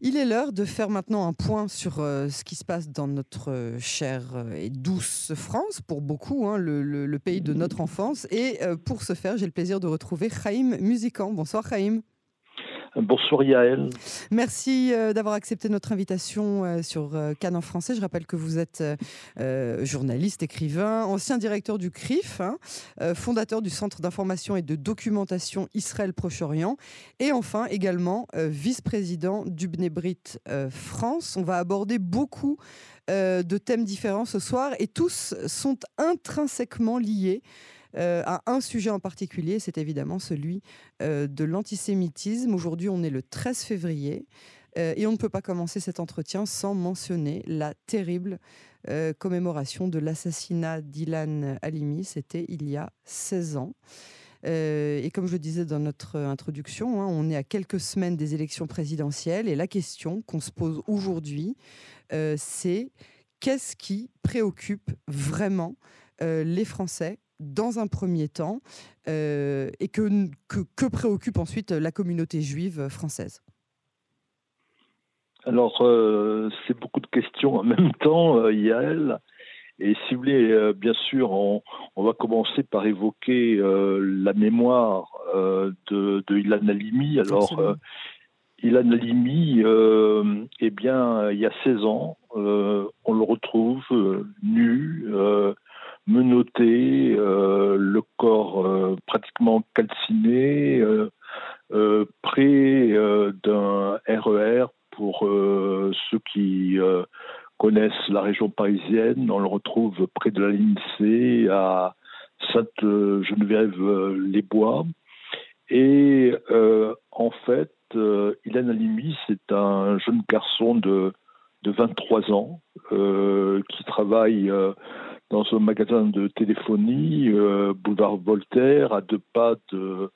Il est l'heure de faire maintenant un point sur euh, ce qui se passe dans notre euh, chère euh, et douce France, pour beaucoup, hein, le, le- pays de notre enfance. Et pour ce faire, j'ai le plaisir de retrouver Chaim Musican. Bonsoir Chaim. Bonsoir Yael. Merci euh, d'avoir accepté notre invitation euh, sur euh, Cannes en français. Je rappelle que vous êtes journaliste, écrivain, ancien directeur du CRIF, hein, fondateur du Centre d'information et de documentation Israël-Proche-Orient, et enfin également vice-président du Bnebrit France. On va aborder beaucoup de thèmes différents ce soir et tous sont intrinsèquement liés à un sujet en particulier, c'est évidemment celui euh, de l'antisémitisme. Aujourd'hui, on est le 13 février euh, et on ne peut pas commencer cet entretien sans mentionner la terrible euh, commémoration de l'assassinat d'Ilan Halimi. C'était il y a 16 ans. Euh, et comme je le disais dans notre introduction, hein, on est à quelques semaines des élections présidentielles et la question qu'on se pose aujourd'hui, euh, c'est qu'est-ce qui préoccupe vraiment euh, les Français dans un premier temps euh, et que, que, que préoccupe ensuite la communauté juive française? Alors, euh, c'est beaucoup de questions en même temps, euh, Yael. Et si vous voulez, euh, bien sûr, on, on va commencer par évoquer la mémoire de, de Ilan Halimi. Alors, Ilan Halimi, eh bien, il y a 16 ans, on le retrouve nu, menotté, euh, le corps euh, pratiquement calciné, euh, euh, près euh, d'un RER pour euh, ceux qui connaissent la région parisienne. On le retrouve près de la ligne C à Sainte-Geneviève-les-Bois. Et en fait, Ilan Halimi, c'est un jeune garçon de, de 23 ans qui travaille dans un magasin de téléphonie, euh, boulevard Voltaire, à deux pas de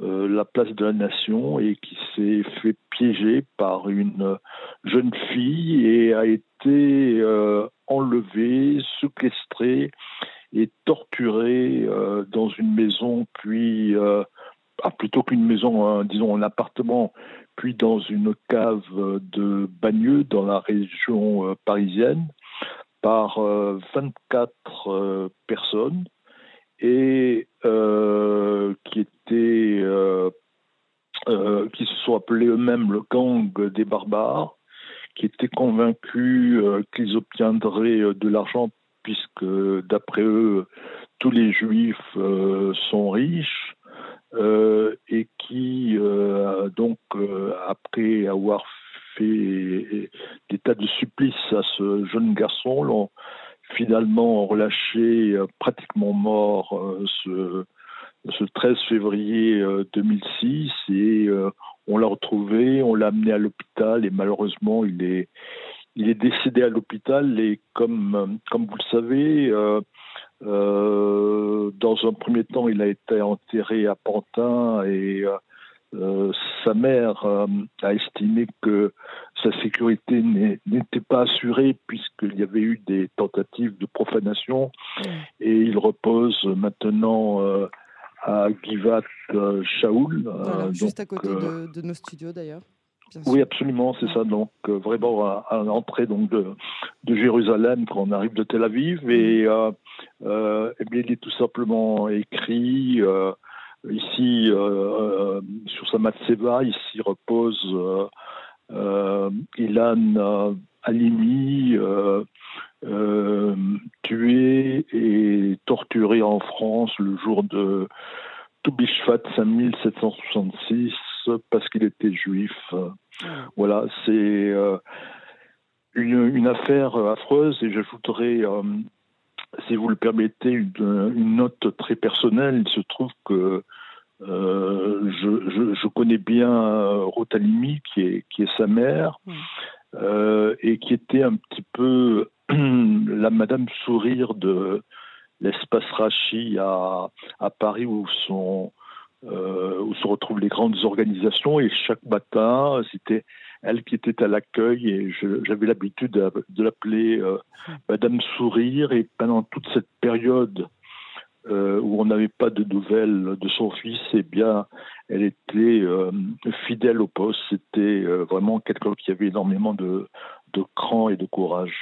euh, la place de la Nation, et qui s'est fait piéger par une jeune fille et a été euh, enlevé, séquestré et torturé euh, dans une maison, puis euh, ah, plutôt qu'une maison, hein, disons un appartement, puis dans une cave de Bagneux, dans la région euh, parisienne, par euh, 24 euh, personnes, et euh, qui étaient, euh, euh, qui se sont appelés eux-mêmes le gang des barbares, qui étaient convaincus euh, qu'ils obtiendraient euh, de l'argent, puisque d'après eux, tous les juifs euh, sont riches, euh, et qui, euh, donc, euh, après avoir fait des tas de supplices à ce jeune garçon, l'ont finalement relâché euh, pratiquement mort euh, ce, ce 13 février euh, 2006 et euh, on l'a retrouvé, on l'a amené à l'hôpital et malheureusement il est il est décédé à l'hôpital et comme comme vous le savez dans un premier temps il a été enterré à Pantin et euh, sa mère euh, a estimé que sa sécurité n'était pas assurée puisqu'il y avait eu des tentatives de profanation et il repose maintenant euh, à Givat Shaoul. Voilà, Juste à côté de, de nos studios d'ailleurs. oui, absolument, c'est ça. Donc, vraiment à, à l'entrée donc de, de Jérusalem quand on arrive de Tel Aviv, et euh, euh, eh bien, il est tout simplement écrit ici euh, euh, sur sa matseva, ici repose euh, Ilan Halimi, tué et torturé en France le jour de Toubishvat 5766 parce qu'il était juif. Voilà, c'est une, affaire affreuse et j'ajouterai, si vous le permettez, une, une note très personnelle. Il se trouve que euh, je, je, je connais bien euh, Ruth Halimi, qui est, qui est sa mère, Mm. euh, et qui était un petit peu la Madame Sourire de l'espace Rachi à, à Paris où sont euh, où se retrouvent les grandes organisations et chaque matin c'était elle qui était à l'accueil et j'avais l'habitude de, de l'appeler euh, Madame Sourire et pendant toute cette période où on n'avait pas de nouvelles de son fils, eh bien, elle était fidèle au poste. C'était vraiment quelqu'un qui avait énormément de, de cran et de courage.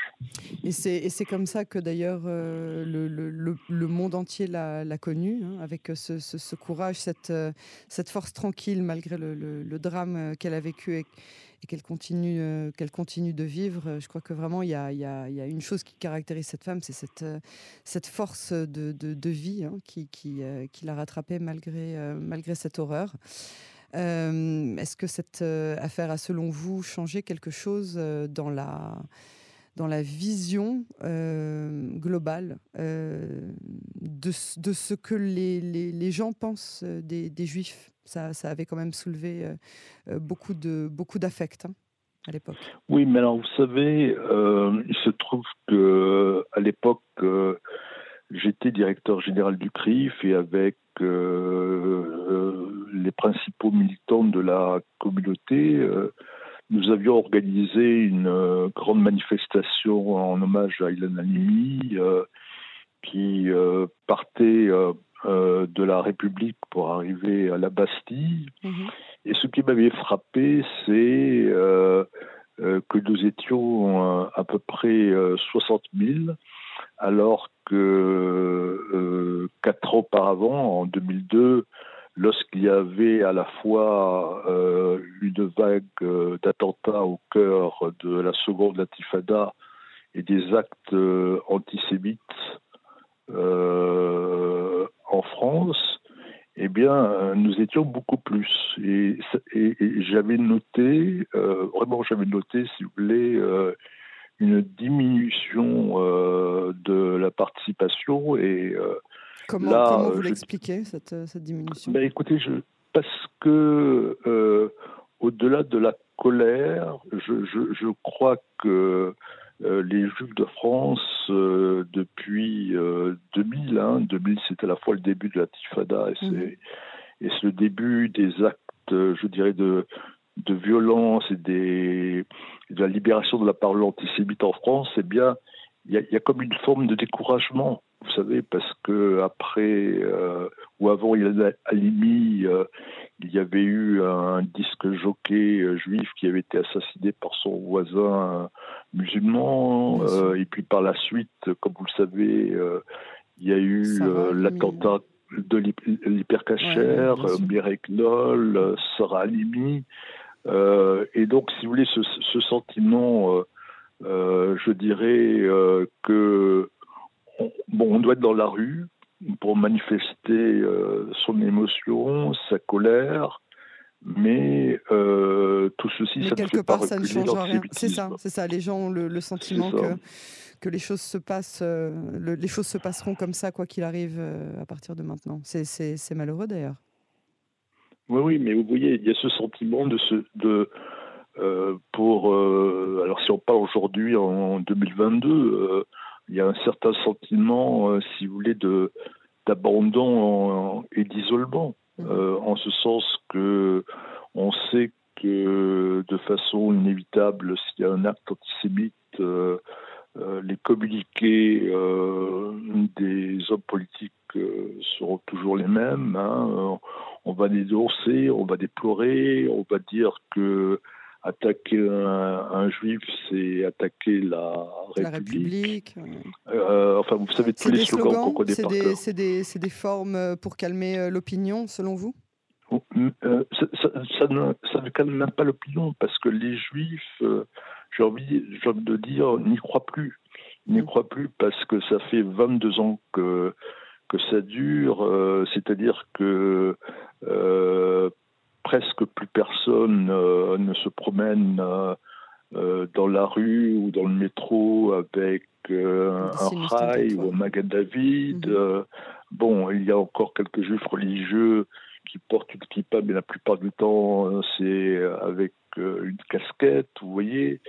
Et c'est comme ça que d'ailleurs euh, le, le, le, monde entier l'a connu, hein, avec ce, ce, courage, cette, euh, cette force tranquille malgré le, drame euh, qu'elle a vécu et, qu'elle continue, qu'elle continue de vivre. Je crois que vraiment il y a, y, a, y a, une chose qui caractérise cette femme, c'est cette, cette force de, de, de vie hein, qui, qui, qui l'a rattrapée malgré, malgré cette horreur. Euh, est-ce que cette euh, affaire a, selon vous, changé quelque chose euh, dans la, dans la vision globale de, ce que les, les, gens pensent des, Juifs? Ça, ça, avait quand même soulevé beaucoup de beaucoup hein, à l'époque. Oui, mais alors vous savez, il se trouve que à l'époque, j'étais directeur général du CRIF et avec les principaux militants de la communauté, euh, nous avions organisé une euh, grande manifestation en hommage à Ilan Halimi euh, qui partait de la République pour arriver à la Bastille. Mhm. Et ce qui m'avait frappé, c'est que nous étions à peu près 60 000, alors que quatre ans auparavant, en 2002, lorsqu'il y avait à la fois euh, une vague euh, d'attentats au cœur de la seconde Latifada et des actes euh, antisémites en France, eh bien, nous étions beaucoup plus. Et, j'avais noté, vraiment, j'avais noté, si vous voulez, une diminution de la participation et Comment, vous l'expliquez, cette, cette, diminution? Ben, Écoutez, je, parce que euh, au-delà de la colère, je, je, je crois que euh, les Juifs de France, euh, depuis 2000, hein, 2000 c'était à la fois le début de la Tifada et mhm. c'est le début des actes, je dirais, de, de violence et des, de la libération de la parole antisémite en France, eh bien, il y, y, a comme une forme de découragement vous savez, parce que après euh, ou avant il Halimi, euh, il y avait eu un disque jockey euh, juif qui avait été assassiné par son voisin musulman, et puis par la suite, comme vous le savez, il y a eu l'attentat de l'hypercachère, ouais, Knoll, Sarah Halimi, et donc, si vous voulez, ce, ce sentiment, je dirais que bon, on doit être dans la rue pour manifester euh, son émotion, sa colère, mais euh, tout ceci, ça quelque ne part, ça ne change rien. C'est ça, c'est ça. Les gens ont le, sentiment que, que les choses se passent, euh, les choses se passeront comme ça, quoi qu'il arrive, à partir de maintenant. C'est malheureux d'ailleurs. Oui, oui, mais vous voyez, il y a ce sentiment de ce, de, pour, alors si on parle aujourd'hui en 2022 il y a un certain sentiment, euh, si vous voulez, de d'abandon et d'isolement, euh, en ce sens que on sait que de façon inévitable, s'il y a un acte antisémite, euh, les communiqués des hommes politiques seront toujours les mêmes. Hein. On va dénoncer, on va déplorer, on va dire que attaquer un, juif, c'est attaquer la République. Euh, enfin, vous savez tous les slogans, qu'on connaît par des, C'est des, des, formes euh, pour calmer euh, l'opinion, selon vous? Oh, ça, ne, ça, ne, calme même pas l'opinion, parce que les juifs, j'ai envie, envie, de dire, n'y croient plus. N'y mm. croient plus parce que ça fait 22 ans que, que ça dure, c'est-à-dire que presque plus personne euh, ne se promène euh, euh, dans la rue ou dans le métro avec un rail ou un Magan David. Mhm. bon, il y a encore quelques juifs religieux qui portent une kippa, mais la plupart du temps, c'est avec une casquette, vous voyez.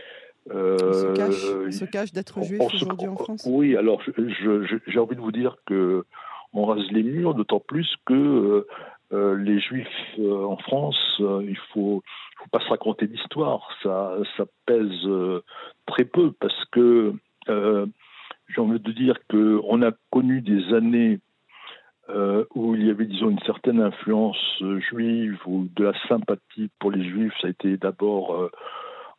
Euh, se cache, d'être juif aujourd'hui en France Oui, alors j'ai envie de vous dire que on rase les murs, d'autant plus que euh, les juifs euh, en France, euh, il faut, faut pas se raconter d'histoire. Ça, ça pèse très peu parce que j'ai envie de dire qu'on a connu des années où il y avait, disons, une certaine influence juive ou de la sympathie pour les juifs. Ça a été d'abord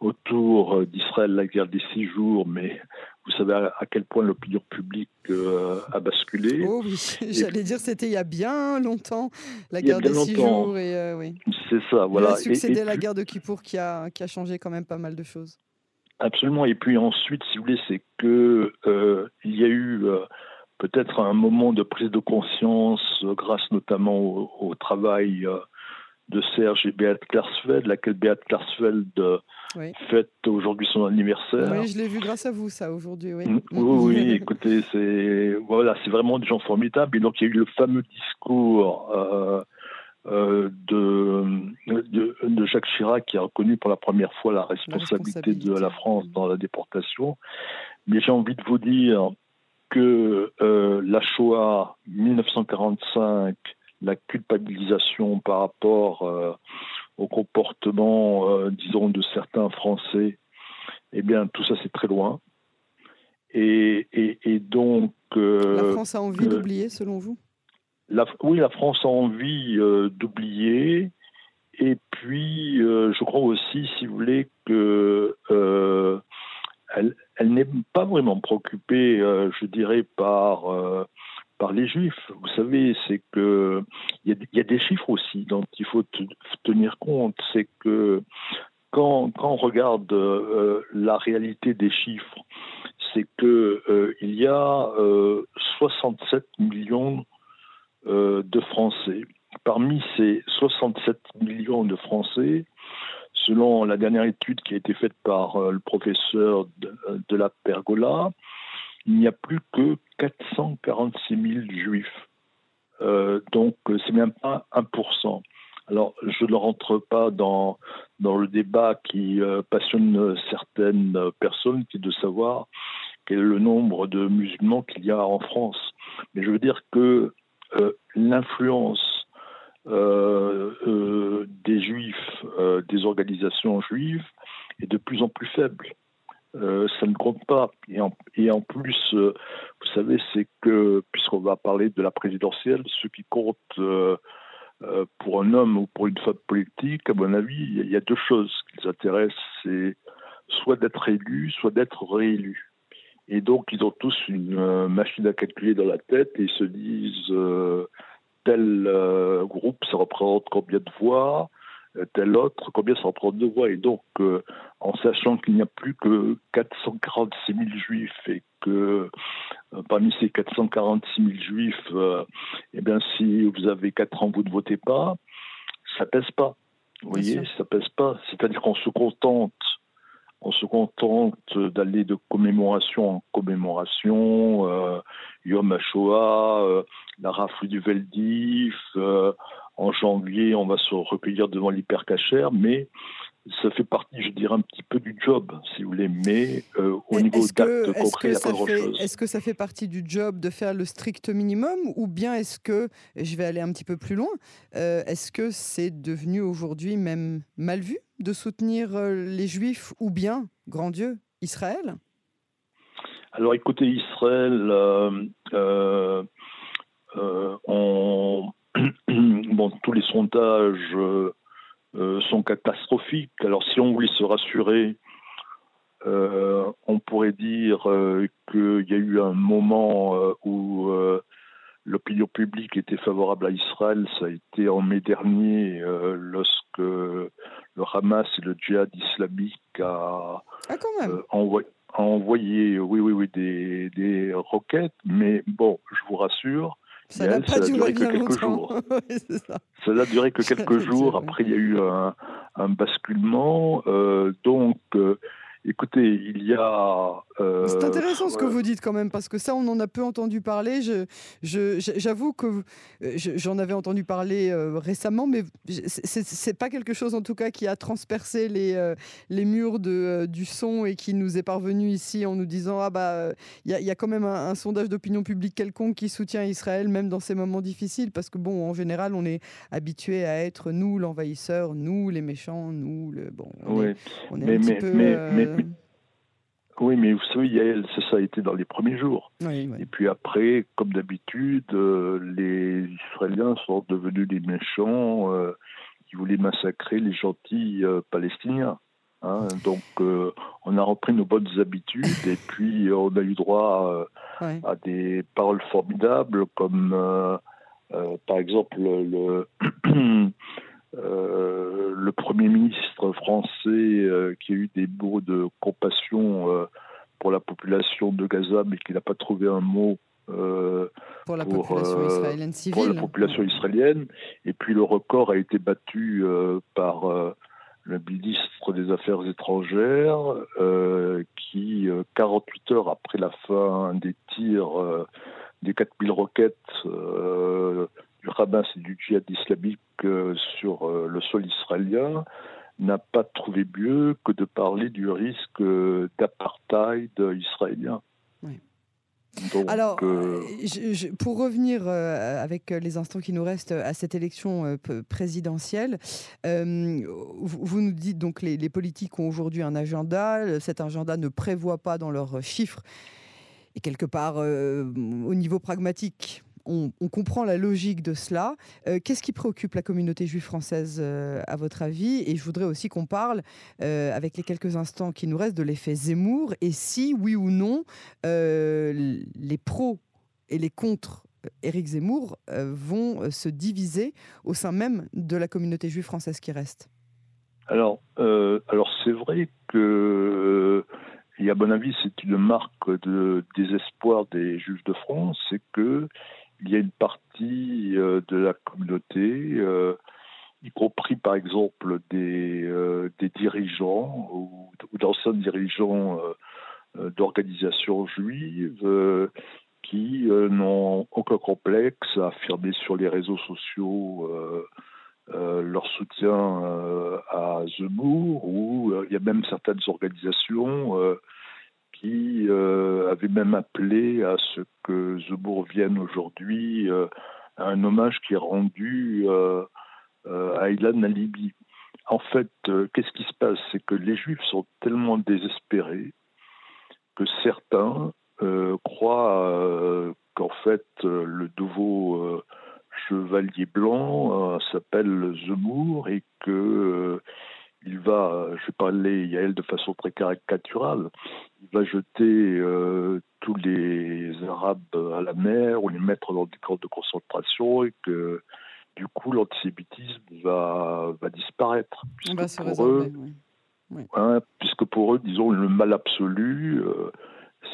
autour d'Israël, la guerre des six jours, mais vous savez à, quel point l'opinion publique a basculé. Oh oui, j'allais dire c'était il y a bien longtemps, la guerre des six jours. Et, oui. C'est ça, voilà. Il a succédé la guerre de Kippour qui a, qui a changé quand même pas mal de choses. Absolument. Et puis ensuite, si vous voulez, c'est que euh, il y a eu euh, peut-être un moment de prise de conscience, euh, grâce notamment au, travail de Serge et Beat Klarsfeld, laquelle Beat Klarsfeld fête aujourd'hui son anniversaire. Oui, je l'ai vu grâce à vous, ça, aujourd'hui. Oui. Mm, oui, oui, écoutez, c'est voilà, vraiment des gens formidables. Et donc, il y a eu le fameux discours euh, de, de, Jacques Chirac qui a reconnu pour la première fois la responsabilité, de la France dans la déportation. Mais j'ai envie de vous dire que euh, la Shoah 1945, la culpabilisation par rapport euh, au comportement, disons, de certains Français, eh bien, tout ça, c'est très loin. Et, et, et donc. la France a envie d'oublier, selon vous? Oui, la France a envie euh, d'oublier. Et puis, euh, je crois aussi, si vous voulez, que euh, elle, n'est pas vraiment préoccupée, je dirais, par par les Juifs. Vous savez, c'est que il y, a des chiffres aussi dont il faut tenir compte. C'est que quand, quand, on regarde la réalité des chiffres, c'est que il y a 67 millions euh, de Français. Parmi ces 67 millions de Français, selon la dernière étude qui a été faite par euh, le professeur de, la Pergola, il n'y a plus que 446 000 juifs. Euh, donc, c'est même pas 1%. Alors, je ne rentre pas dans, dans le débat qui passionne certaines personnes, qui est de savoir quel est le nombre de musulmans qu'il y a en France. Mais je veux dire que euh, l'influence euh, euh, des juifs, des organisations juives, est de plus en plus faible. Ça ne compte pas. Et en, plus, vous savez, c'est que, puisqu'on va parler de la présidentielle, ce qui compte pour un homme ou pour une femme politique, à mon avis, il y, a deux choses qui les intéressent, c'est soit d'être élu, soit d'être réélu. Et donc, ils ont tous une euh, machine à calculer dans la tête et ils se disent euh, tel euh, groupe, ça représente combien de voix, tel autre, combien ça représente de voix. Et donc, en sachant qu'il n'y a plus que 446 000 juifs et que parmi ces 446 000 juifs, eh bien, si vous avez 4 ans, vous ne votez pas, ça pèse pas. Vous voyez, ça pèse pas. C'est-à-dire qu'on se contente on se contente d'aller de commémoration en commémoration, euh, Yom HaShoah, euh, la rafle du Veldif, euh, en janvier on va se recueillir devant l'hypercachère, mais ça fait partie, je dirais, un petit peu du job, si vous voulez, mais euh, au niveau d'actes concrets, il n'y a pas grand-chose. Est-ce que ça fait partie du job de faire le strict minimum, ou bien est-ce que, je vais aller un petit peu plus loin, euh, est-ce que c'est devenu aujourd'hui même mal vu? De soutenir euh, les Juifs, ou bien, grand Dieu, Israël? Alors écoutez, Israël, on... bon, tous les sondages euh, sont catastrophiques. Alors si on voulait se rassurer, euh, on pourrait dire euh, qu'il y a eu un moment où l'opinion publique était favorable à Israël. Ça a été en mai dernier, lorsque le Hamas et le djihad islamique a, ah, envoyé, oui, oui, oui, des, des roquettes. Mais bon, je vous rassure, ça n'a pas duré que quelques jours. ça. n'a duré que quelques jours. Après, il y a eu un, un basculement. Euh, donc, euh, Écoutez, il y a. Euh, c'est intéressant ce que vous dites quand même, parce que ça, on en a peu entendu parler. Je, j'avoue que j'en avais entendu parler euh, récemment, mais c'est pas quelque chose en tout cas qui a transpercé les, euh, les murs de, du son et qui nous est parvenu ici en nous disant ah bah il y, a quand même un, sondage d'opinion publique quelconque qui soutient Israël même dans ces moments difficiles, parce que bon, en général, on est habitué à être nous l'envahisseur, nous les méchants, nous le bon. On est, un petit peu, Oui, mais vous savez, Yael, ça, a été dans les premiers jours. Et puis après, comme d'habitude, euh, les Israéliens sont devenus des méchants euh, qui voulaient massacrer les gentils euh, Palestiniens. Hein. Donc, on a repris nos bonnes habitudes et puis on a eu droit à des paroles formidables comme, par exemple, le Euh, le Premier ministre français euh, qui a eu des mots de compassion euh, pour la population de Gaza, mais qui n'a pas trouvé un mot pour la population israélienne civile. Pour la population israélienne. Et puis le record a été battu par le ministre des Affaires étrangères, qui, 48 heures après la fin des tirs des 4000 roquettes du Hamas et du djihad islamique euh, sur euh, le sol israélien n'a pas trouvé mieux que de parler du risque euh, d'apartheid israélien. Alors, pour revenir avec les instants qui nous restent à cette élection présidentielle, vous, nous dites donc les, les politiques ont aujourd'hui un agenda. Cet agenda ne prévoit pas dans leurs chiffres et quelque part au niveau pragmatique on, comprend la logique de cela. Euh, qu'est-ce qui préoccupe la communauté juive française, euh, à votre avis? Et je voudrais aussi qu'on parle, euh, avec les quelques instants qui nous restent, de l'effet Zemmour, et si, oui ou non, les pros et les contre Éric Zemmour vont se diviser au sein même de la communauté juive française qui reste? Alors, alors c'est vrai que et à mon avis, c'est une marque de désespoir des Juifs de France, c'est que il y a une partie euh, de la communauté, euh, y compris par exemple des, euh, des dirigeants ou, d'anciens dirigeants d'organisations juives, qui n'ont aucun complexe à affirmer sur les réseaux sociaux leur soutien à Zemmour, ou il y a même certaines organisations qui euh, avait même appelé à ce que Zemmour vienne aujourd'hui euh, un hommage qui est rendu euh, à Ilan Alibi. En fait, qu'est-ce qui se passe? C'est que les Juifs sont tellement désespérés que certains croient qu'en fait le nouveau chevalier blanc s'appelle Zemmour et que il va, je vais parler Yael de façon très caricaturale, va jeter euh, tous les Arabes à la mer ou les mettre dans des camps de concentration et que du coup l'antisémitisme va, va disparaître. Puisque, pour eux, hein, puisque pour eux, disons, le mal absolu, euh,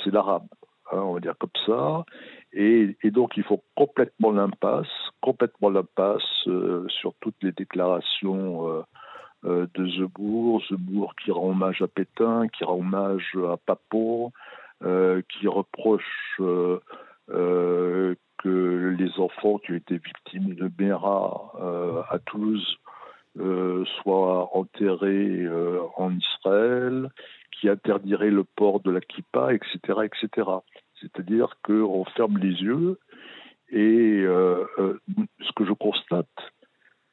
c'est l'arabe. Hein, on va dire comme ça. Et, donc il faut complètement l'impasse, complètement l'impasse euh, sur toutes les déclarations euh, de Zemmour, Zemmour qui rend hommage à Pétain, qui rend hommage à Papon, euh, qui reproche euh, que les enfants qui ont été victimes de Mera à Toulouse soient enterrés en Israël, qui interdirait le port de la kippa, etc., etc. C'est-à-dire qu'on ferme les yeux et ce que je constate,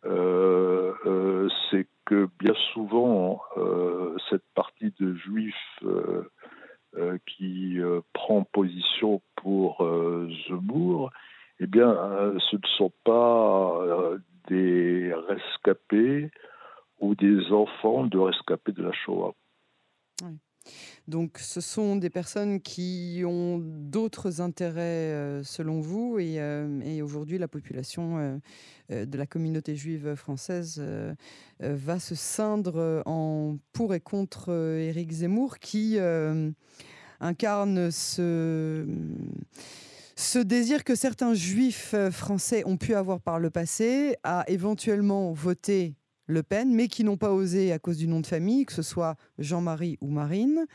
c'est que bien souvent, euh, cette partie de juifs euh, euh, qui prend position pour Zemmour, eh bien, ce ne sont pas des rescapés ou des enfants de rescapés de la Shoah. Donc ce sont des personnes qui ont d'autres intérêts euh, selon vous et, euh, aujourd'hui la population euh, de la communauté juive française va se cindre en pour et contre Éric Zemmour qui incarne ce désir que certains juifs français ont pu avoir par le passé à éventuellement voter le Pen, mais qui n'ont pas osé à cause du nom de famille, que ce soit Jean-Marie ou Marine.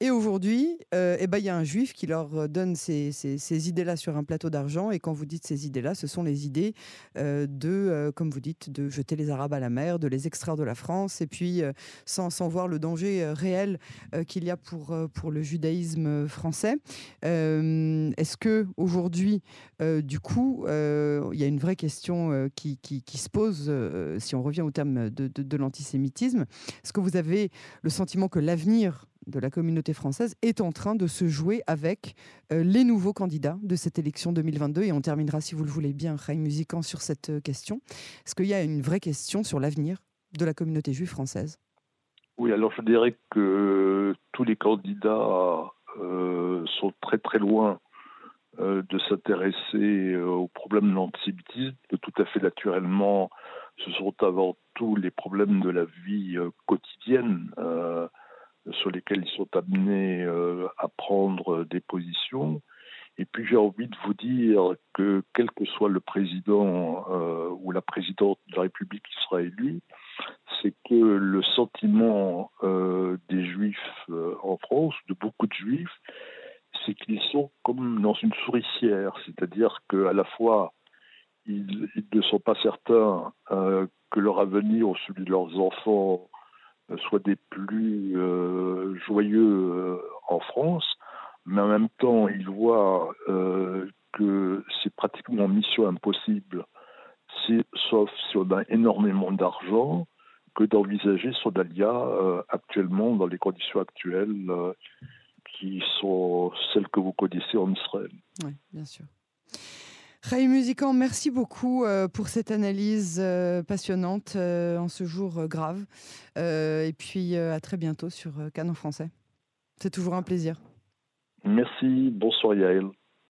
Et aujourd'hui, euh, eh ben, il y a un juif qui leur euh, donne ces, idées-là sur un plateau d'argent. Et quand vous dites ces idées-là, ce sont les idées euh, de, comme vous dites, de jeter les Arabes à la mer, de les extraire de la France, et puis sans, sans, voir le danger réel qu'il y a pour, pour le judaïsme français. Est-ce que aujourd'hui, du coup, il y a une vraie question qui, qui, se pose, si on revient au terme de, de l'antisémitisme Est-ce que vous avez le sentiment que l'avenir de la communauté française est en train de se jouer avec les nouveaux candidats de cette élection 2022. Et on terminera, si vous le voulez bien, Ray Musican, sur cette question. Est-ce qu'il y a une vraie question sur l'avenir de la communauté juive française? Oui, alors je dirais que tous les candidats sont très très loin de s'intéresser aux problèmes de l'antisémitisme. Tout à fait naturellement, ce sont avant tout les problèmes de la vie quotidienne sur lesquels ils sont amenés à prendre des positions. Et puis j'ai envie de vous dire que quel que soit le président euh, ou la présidente de la République qui sera élu, c'est que le sentiment euh, des juifs euh, en France, de beaucoup de juifs, c'est qu'ils sont comme dans une souricière, c'est-à-dire qu'à la fois ils, ne sont pas certains que leur avenir ou celui de leurs enfants soit des plus joyeux en France, mais en même temps, ils voient euh, que c'est pratiquement mission impossible, sauf si on a énormément d'argent, que d'envisager son alia euh, actuellement dans les conditions actuelles euh, qui sont celles que vous connaissez en Israël. Oui, bien sûr. Ray Musican, merci beaucoup pour cette analyse passionnante en ce jour grave. et puis à très bientôt sur Canon Français. C'est toujours un plaisir. Merci, bonsoir Yael.